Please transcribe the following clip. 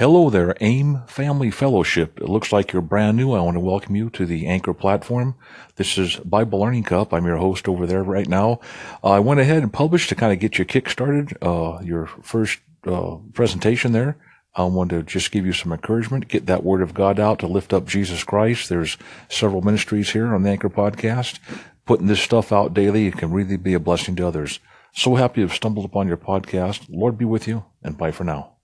Hello there, AIM Family Fellowship. It looks like you're brand new. I want to welcome you to the Anchor platform. This is Bible Learning Cup. I'm your host over there right now. Uh, I went ahead and published to kind of get you kick started, uh, your first uh, presentation there. I want to just give you some encouragement, get that word of God out to lift up Jesus Christ. There's several ministries here on the Anchor podcast. Putting this stuff out daily, it can really be a blessing to others. So happy you've stumbled upon your podcast. Lord be with you, and bye for now.